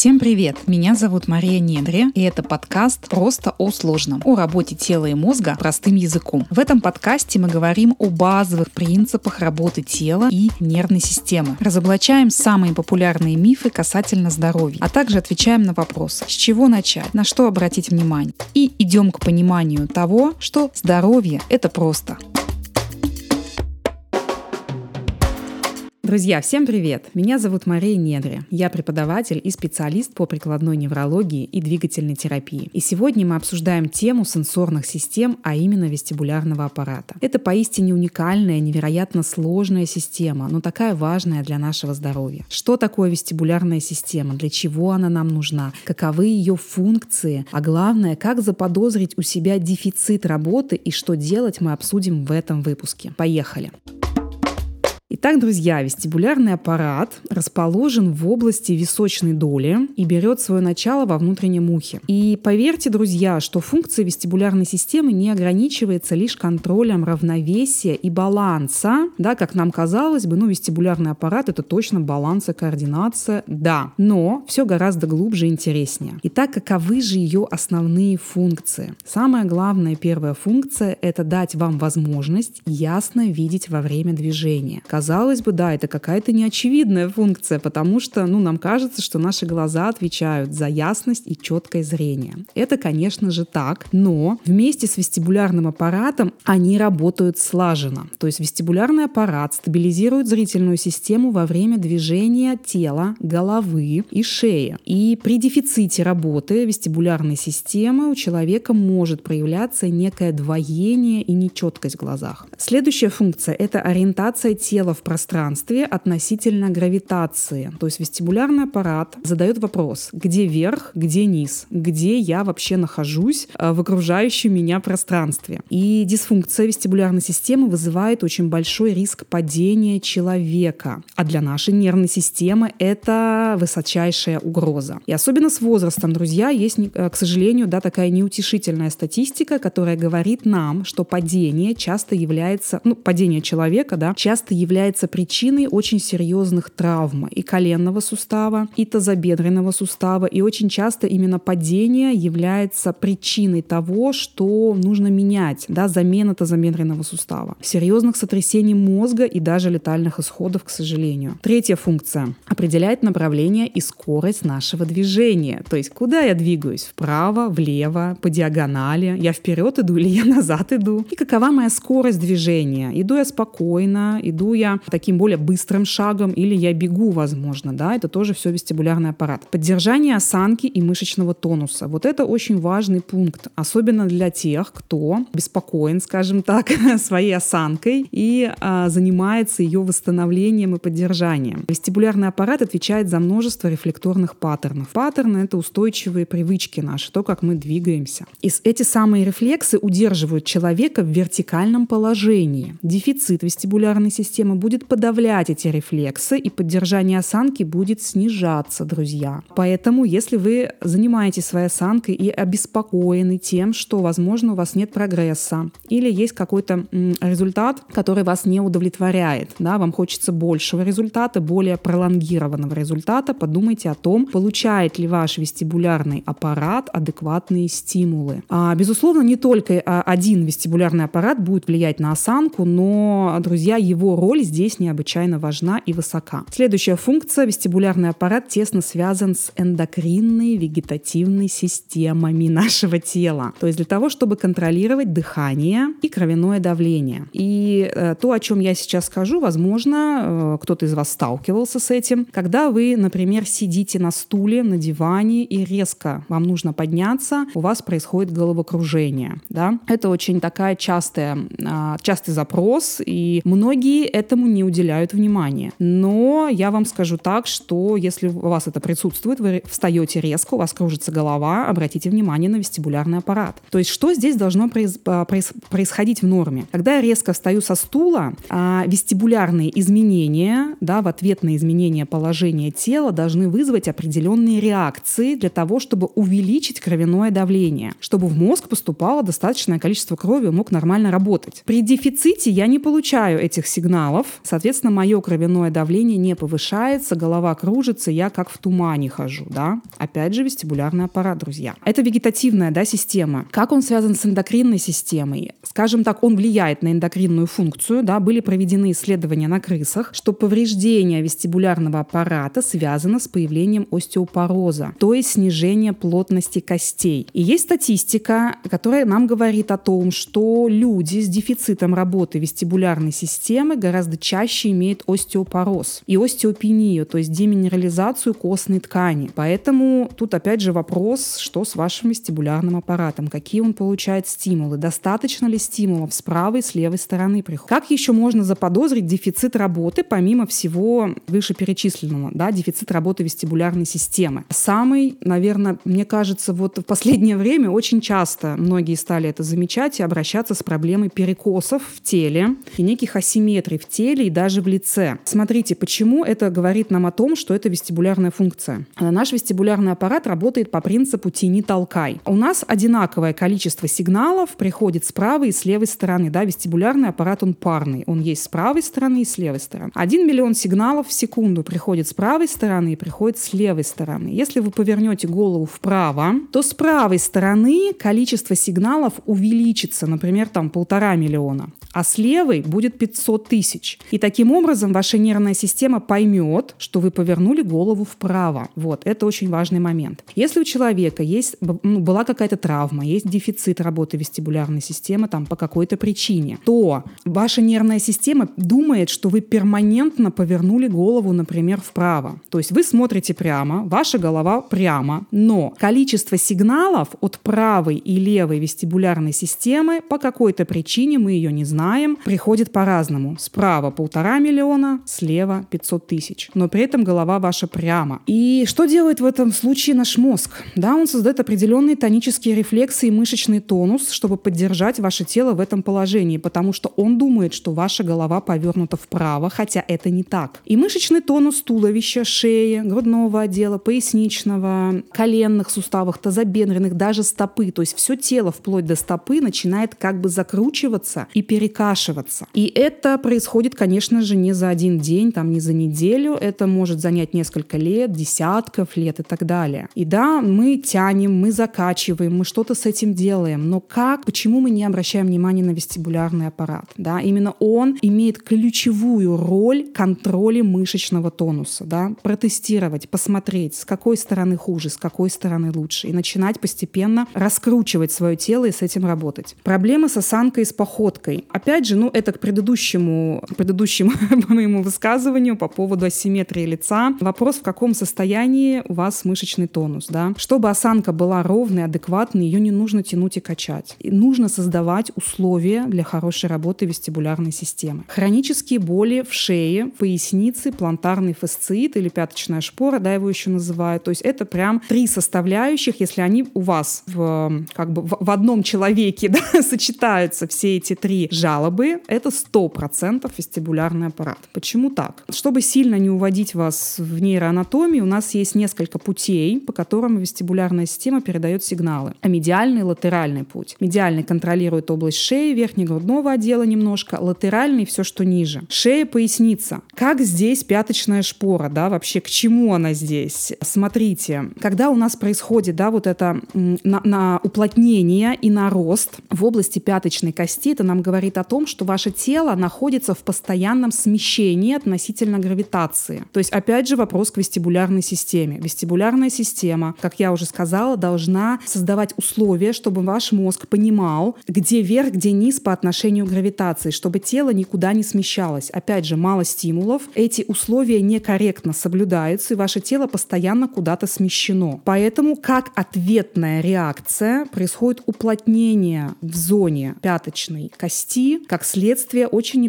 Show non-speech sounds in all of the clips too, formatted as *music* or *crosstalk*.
Всем привет! Меня зовут Мария Недре, и это подкаст «Просто о сложном» о работе тела и мозга простым языком. В этом подкасте мы говорим о базовых принципах работы тела и нервной системы. Разоблачаем самые популярные мифы касательно здоровья, а также отвечаем на вопрос, с чего начать, на что обратить внимание. И идем к пониманию того, что здоровье – это просто. Друзья, всем привет! Меня зовут Мария Недри. Я преподаватель и специалист по прикладной неврологии и двигательной терапии. И сегодня мы обсуждаем тему сенсорных систем, а именно вестибулярного аппарата. Это поистине уникальная, невероятно сложная система, но такая важная для нашего здоровья. Что такое вестибулярная система? Для чего она нам нужна? Каковы ее функции? А главное, как заподозрить у себя дефицит работы и что делать, мы обсудим в этом выпуске. Поехали! Итак, друзья, вестибулярный аппарат расположен в области височной доли и берет свое начало во внутреннем ухе. И поверьте, друзья, что функция вестибулярной системы не ограничивается лишь контролем равновесия и баланса, да, как нам казалось бы, ну, вестибулярный аппарат — это точно баланс и координация, да, но все гораздо глубже и интереснее. Итак, каковы же ее основные функции? Самая главная первая функция — это дать вам возможность ясно видеть во время движения Казалось бы, да, это какая-то неочевидная функция, потому что ну, нам кажется, что наши глаза отвечают за ясность и четкое зрение. Это, конечно же, так, но вместе с вестибулярным аппаратом они работают слаженно. То есть вестибулярный аппарат стабилизирует зрительную систему во время движения тела, головы и шеи. И при дефиците работы вестибулярной системы у человека может проявляться некое двоение и нечеткость в глазах. Следующая функция — это ориентация тела в пространстве относительно гравитации. То есть вестибулярный аппарат задает вопрос, где верх, где низ, где я вообще нахожусь э, в окружающем меня пространстве. И дисфункция вестибулярной системы вызывает очень большой риск падения человека. А для нашей нервной системы это высочайшая угроза. И особенно с возрастом, друзья, есть, э, к сожалению, да, такая неутешительная статистика, которая говорит нам, что падение часто является, ну, падение человека, да, часто является является причиной очень серьезных травм и коленного сустава, и тазобедренного сустава. И очень часто именно падение является причиной того, что нужно менять, да, замена тазобедренного сустава. Серьезных сотрясений мозга и даже летальных исходов, к сожалению. Третья функция — определяет направление и скорость нашего движения. То есть куда я двигаюсь? Вправо, влево, по диагонали? Я вперед иду или я *laughs* назад иду? И какова моя скорость движения? Иду я спокойно, иду я таким более быстрым шагом, или я бегу, возможно, да, это тоже все вестибулярный аппарат. Поддержание осанки и мышечного тонуса. Вот это очень важный пункт, особенно для тех, кто беспокоен, скажем так, *laughs* своей осанкой и а, занимается ее восстановлением и поддержанием. Вестибулярный аппарат отвечает за множество рефлекторных паттернов. Паттерны — это устойчивые привычки наши, то, как мы двигаемся. И эти самые рефлексы удерживают человека в вертикальном положении. Дефицит вестибулярной системы будет подавлять эти рефлексы, и поддержание осанки будет снижаться, друзья. Поэтому, если вы занимаетесь своей осанкой и обеспокоены тем, что, возможно, у вас нет прогресса, или есть какой-то результат, который вас не удовлетворяет, да, вам хочется большего результата, более пролонгированного результата, подумайте о том, получает ли ваш вестибулярный аппарат адекватные стимулы. А, безусловно, не только а, один вестибулярный аппарат будет влиять на осанку, но, друзья, его роль здесь необычайно важна и высока. Следующая функция. Вестибулярный аппарат тесно связан с эндокринной вегетативной системами нашего тела. То есть для того, чтобы контролировать дыхание и кровяное давление. И э, то, о чем я сейчас скажу, возможно, э, кто-то из вас сталкивался с этим. Когда вы, например, сидите на стуле, на диване и резко вам нужно подняться, у вас происходит головокружение. Да? Это очень такая частая, э, частый запрос, и многие этому этому не уделяют внимания. Но я вам скажу так, что если у вас это присутствует, вы встаете резко, у вас кружится голова, обратите внимание на вестибулярный аппарат. То есть что здесь должно произ, а, произ, происходить в норме? Когда я резко встаю со стула, а вестибулярные изменения да, в ответ на изменение положения тела должны вызвать определенные реакции для того, чтобы увеличить кровяное давление, чтобы в мозг поступало достаточное количество крови и мог нормально работать. При дефиците я не получаю этих сигналов, сигналов. Соответственно, мое кровяное давление не повышается, голова кружится, я как в тумане хожу, да. Опять же, вестибулярный аппарат, друзья. Это вегетативная, да, система. Как он связан с эндокринной системой? Скажем так, он влияет на эндокринную функцию, да. Были проведены исследования на крысах, что повреждение вестибулярного аппарата связано с появлением остеопороза, то есть снижение плотности костей. И есть статистика, которая нам говорит о том, что люди с дефицитом работы вестибулярной системы гораздо чаще имеют остеопороз и остеопению, то есть деминерализацию костной ткани. Поэтому тут опять же вопрос, что с вашим вестибулярным аппаратом, какие он получает стимулы, достаточно ли стимулов с правой и с левой стороны прихода. Как еще можно заподозрить дефицит работы, помимо всего вышеперечисленного, да, дефицит работы вестибулярной системы? Самый, наверное, мне кажется, вот в последнее время очень часто многие стали это замечать и обращаться с проблемой перекосов в теле и неких асимметрий в теле и даже в лице. Смотрите, почему это говорит нам о том, что это вестибулярная функция. Наш вестибулярный аппарат работает по принципу «тяни-толкай». У нас одинаковое количество сигналов приходит с правой и с левой стороны. Да, вестибулярный аппарат, он парный. Он есть с правой стороны и с левой стороны. Один миллион сигналов в секунду приходит с правой стороны и приходит с левой стороны. Если вы повернете голову вправо, то с правой стороны количество сигналов увеличится, например, там полтора миллиона, а с левой будет 500 тысяч. И таким образом ваша нервная система поймет, что вы повернули голову вправо. Вот, это очень важный момент. Если у человека есть, ну, была какая-то травма, есть дефицит работы вестибулярной системы там по какой-то причине, то ваша нервная система думает, что вы перманентно повернули голову, например, вправо. То есть вы смотрите прямо, ваша голова прямо, но количество сигналов от правой и левой вестибулярной системы по какой-то причине, мы ее не знаем, приходит по-разному. Справа полтора миллиона, слева 500 тысяч. Но при этом голова ваша прямо. И что делает в этом случае наш мозг? Да, он создает определенные тонические рефлексы и мышечный тонус, чтобы поддержать ваше тело в этом положении, потому что он думает, что ваша голова повернута вправо, хотя это не так. И мышечный тонус туловища, шеи, грудного отдела, поясничного, коленных суставах, тазобедренных, даже стопы, то есть все тело вплоть до стопы начинает как бы закручиваться и перекашиваться. И это происходит, конечно же, не за один день, там, не за неделю. Это может занять несколько лет, десятков лет и так далее. И да, мы тянем, мы закачиваем, мы что-то с этим делаем. Но как, почему мы не обращаем внимания на вестибулярный аппарат? Да, именно он имеет ключевую роль контроля мышечного тонуса. Да? Протестировать, посмотреть, с какой стороны хуже, с какой стороны лучше. И начинать постепенно раскручивать свое тело и с этим работать. Проблемы с осанкой и с походкой. Опять же, ну это к предыдущему, предыдущему *laughs* моему высказыванию по поводу асимметрии лица. Вопрос, в каком состоянии у вас мышечный тонус. Да? Чтобы осанка была ровной, адекватной, ее не нужно тянуть и качать. И нужно создавать условия для хорошей работы вестибулярной системы. Хронические боли в шее, пояснице, плантарный фасциит или пяточная шпора, да, его еще называют. То есть это прям три составляющих, если они у вас в, как бы в одном человеке *laughs* да, сочетаются все эти три жалобы, это 100% вестибулярный аппарат. Почему так? Чтобы сильно не уводить вас в нейроанатомию, у нас есть несколько путей, по которым вестибулярная система передает сигналы. А медиальный латеральный путь. Медиальный контролирует область шеи, верхнегрудного отдела немножко, латеральный все, что ниже. Шея, поясница. Как здесь пяточная шпора, да, вообще к чему она здесь? Смотрите, когда у нас происходит, да, вот это на, на уплотнение и на рост в области пяточной кости, это нам говорит о том, что ваше тело находится в постоянном смещении относительно гравитации. То есть, опять же, вопрос к вестибулярной системе. Вестибулярная система, как я уже сказала, должна создавать условия, чтобы ваш мозг понимал, где верх, где низ по отношению к гравитации, чтобы тело никуда не смещалось. Опять же, мало стимулов, эти условия некорректно соблюдаются, и ваше тело постоянно куда-то смещено. Поэтому, как ответная реакция, происходит уплотнение в зоне пяточной кости, как следствие очень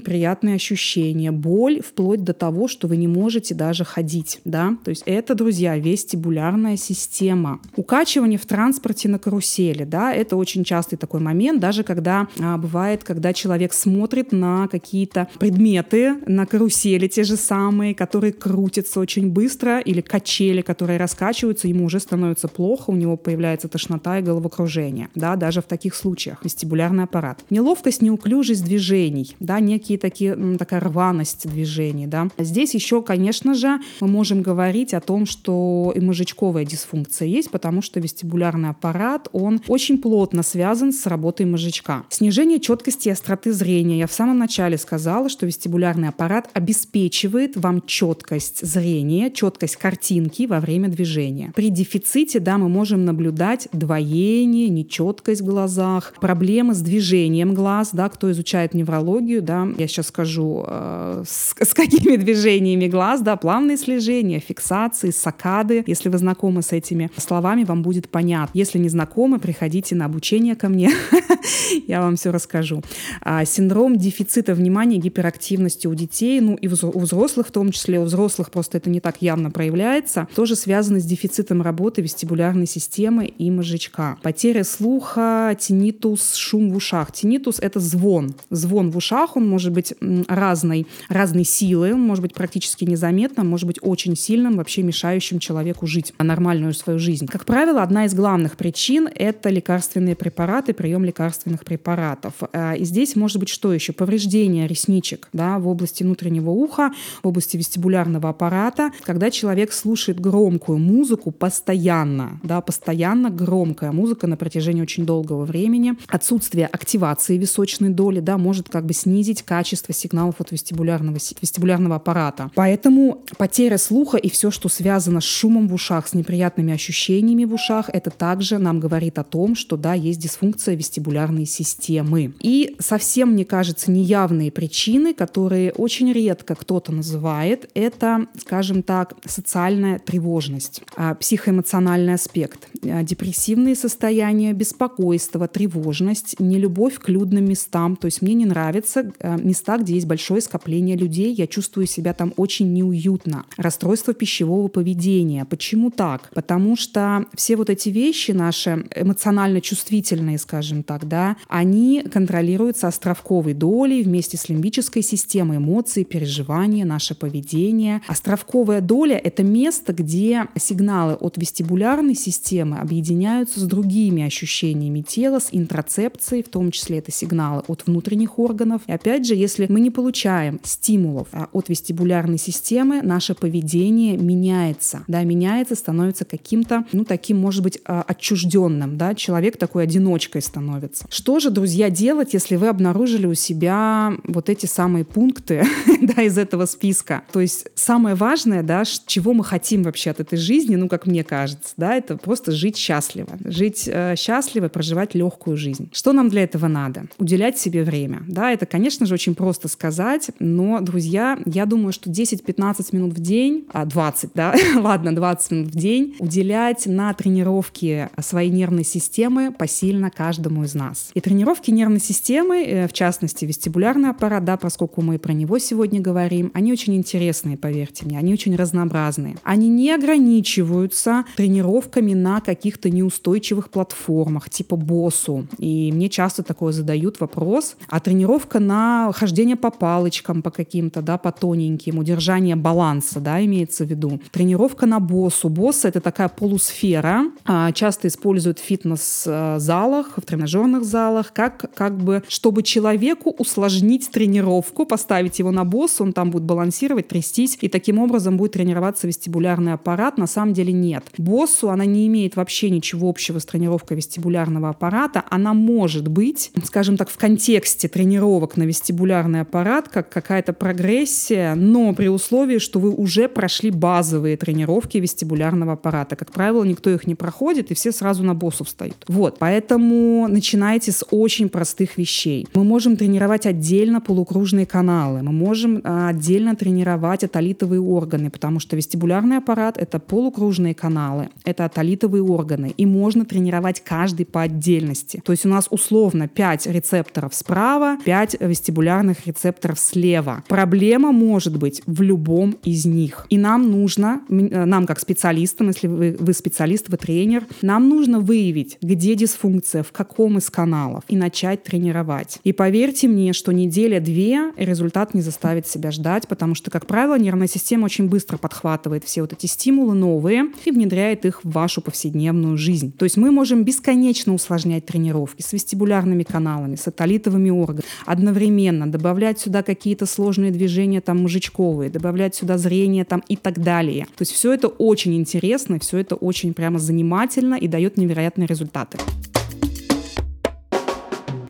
неприятные ощущения, боль, вплоть до того, что вы не можете даже ходить. Да? То есть это, друзья, вестибулярная система. Укачивание в транспорте на карусели, да, это очень частый такой момент, даже когда а, бывает, когда человек смотрит на какие-то предметы на карусели те же самые, которые крутятся очень быстро, или качели, которые раскачиваются, ему уже становится плохо, у него появляется тошнота и головокружение, да, даже в таких случаях вестибулярный аппарат. Неловкость, неуклюжесть движений, да, некие такие такая рваность движений. Да. Здесь еще, конечно же, мы можем говорить о том, что и мозжечковая дисфункция есть, потому что вестибулярный аппарат, он очень плотно связан с работой мозжечка. Снижение четкости и остроты зрения. Я в самом начале сказала, что вестибулярный аппарат обеспечивает вам четкость зрения, четкость картинки во время движения. При дефиците, да, мы можем наблюдать двоение, нечеткость в глазах, проблемы с движением глаз, да, кто изучает неврологию, да, я сейчас скажу, э, с, *laughs* с какими движениями глаз, да, плавные слежения, фиксации, сакады. Если вы знакомы с этими словами, вам будет понятно. Если не знакомы, приходите на обучение ко мне, *laughs* я вам все расскажу. А, синдром дефицита внимания, гиперактивности у детей, ну и у взрослых в том числе, у взрослых просто это не так явно проявляется, тоже связано с дефицитом работы вестибулярной системы и мозжечка. Потеря слуха, тинитус, шум в ушах. Тинитус — это звон. Звон в ушах, он может быть разной, разной силы, может быть практически незаметным, может быть очень сильным, вообще мешающим человеку жить нормальную свою жизнь. Как правило, одна из главных причин — это лекарственные препараты, прием лекарственных препаратов. А, и здесь может быть что еще? Повреждение ресничек да, в области внутреннего уха, в области вестибулярного аппарата, когда человек слушает громкую музыку постоянно, да, постоянно громкая музыка на протяжении очень долгого времени, отсутствие активации височной доли да, может как бы снизить качество сигналов от вестибулярного, вестибулярного аппарата. Поэтому потеря слуха и все, что связано с шумом в ушах, с неприятными ощущениями в ушах, это также нам говорит о том, что да, есть дисфункция вестибулярной системы. И совсем, мне кажется, неявные причины, которые очень редко кто-то называет, это, скажем так, социальная тревожность, а, психоэмоциональный аспект, а, депрессивные состояния, беспокойство, тревожность, нелюбовь к людным местам. То есть мне не нравятся а, места, где есть большое скопление людей, я чувствую себя там очень неуютно. Расстройство пищевого поведения. Почему так? Потому что все вот эти вещи наши эмоционально чувствительные, скажем так, да, они контролируются островковой долей вместе с лимбической системой эмоций, переживания, наше поведение. Островковая доля — это место, где сигналы от вестибулярной системы объединяются с другими ощущениями тела, с интроцепцией, в том числе это сигналы от внутренних органов. И опять же, если мы не получаем стимулов а, от вестибулярной системы, наше поведение меняется, да, меняется, становится каким-то, ну, таким, может быть, а, отчужденным, да, человек такой одиночкой становится. Что же, друзья, делать, если вы обнаружили у себя вот эти самые пункты, *laughs* да, из этого списка? То есть самое важное, да, чего мы хотим вообще от этой жизни, ну, как мне кажется, да, это просто жить счастливо, жить э, счастливо, проживать легкую жизнь. Что нам для этого надо? Уделять себе время, да, это, конечно же, очень просто сказать, но, друзья, я думаю, что 10-15 минут в день, а 20, да, *laughs* ладно, 20 минут в день уделять на тренировки своей нервной системы посильно каждому из нас. И тренировки нервной системы, э, в частности, вестибулярный аппарат, да, поскольку мы про него сегодня говорим, они очень интересные, поверьте мне, они очень разнообразные. Они не ограничиваются тренировками на каких-то неустойчивых платформах, типа боссу. И мне часто такое задают вопрос, а тренировка на хождение по палочкам, по каким-то, да, по тоненьким, удержание баланса, да, имеется в виду. Тренировка на боссу. Босс — это такая полусфера, а, часто используют в фитнес-залах, в тренажерных залах, как, как бы, чтобы человеку усложнить тренировку, поставить его на босс, он там будет балансировать, трястись, и таким образом будет тренироваться вестибулярный аппарат. На самом деле нет. Боссу она не имеет вообще ничего общего с тренировкой вестибулярного аппарата. Она может быть, скажем так, в контексте тренировок на вестибулярный аппарат, как какая-то прогрессия, но при условии, что вы уже прошли базовые тренировки вестибулярного аппарата. Как правило, никто их не проходит, и все сразу на боссу встают. Вот, поэтому начинайте с очень простых вещей. Мы можем тренировать отдельно полукружные каналы, мы можем а, отдельно тренировать атолитовые органы, потому что вестибулярный аппарат — это полукружные каналы, это атолитовые органы, и можно тренировать каждый по отдельности. То есть у нас условно 5 рецепторов справа, 5 вестибулярных рецепторов слева. Проблема может быть в любом из них. И нам нужно, э, нам как специалистам, если вы, вы специалист, вы тренер, нам нужно выявить, где дисфункция, в каком из каналов, и начать тренировать. И поверьте мне, что неделя-две результат не заставит себя ждать, потому что, как правило, нервная система очень быстро подхватывает все вот эти стимулы новые и внедряет их в вашу повседневную жизнь. То есть мы можем бесконечно усложнять тренировки с вестибулярными каналами, с атолитовыми органами, одновременно добавлять добавлять сюда какие-то сложные движения там мужичковые, добавлять сюда зрение там и так далее. То есть все это очень интересно, все это очень прямо занимательно и дает невероятные результаты.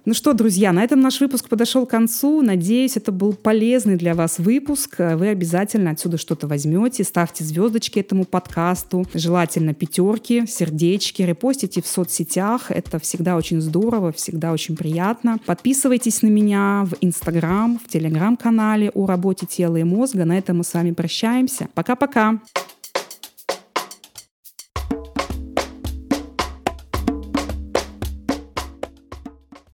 Ну что, друзья, на этом наш выпуск подошел к концу. Надеюсь, это был полезный для вас выпуск. Вы обязательно отсюда что-то возьмете. Ставьте звездочки этому подкасту. Желательно пятерки, сердечки. Репостите в соцсетях. Это всегда очень здорово, всегда очень приятно. Подписывайтесь на меня в Инстаграм, в Телеграм-канале о работе тела и мозга. На этом мы с вами прощаемся. Пока-пока.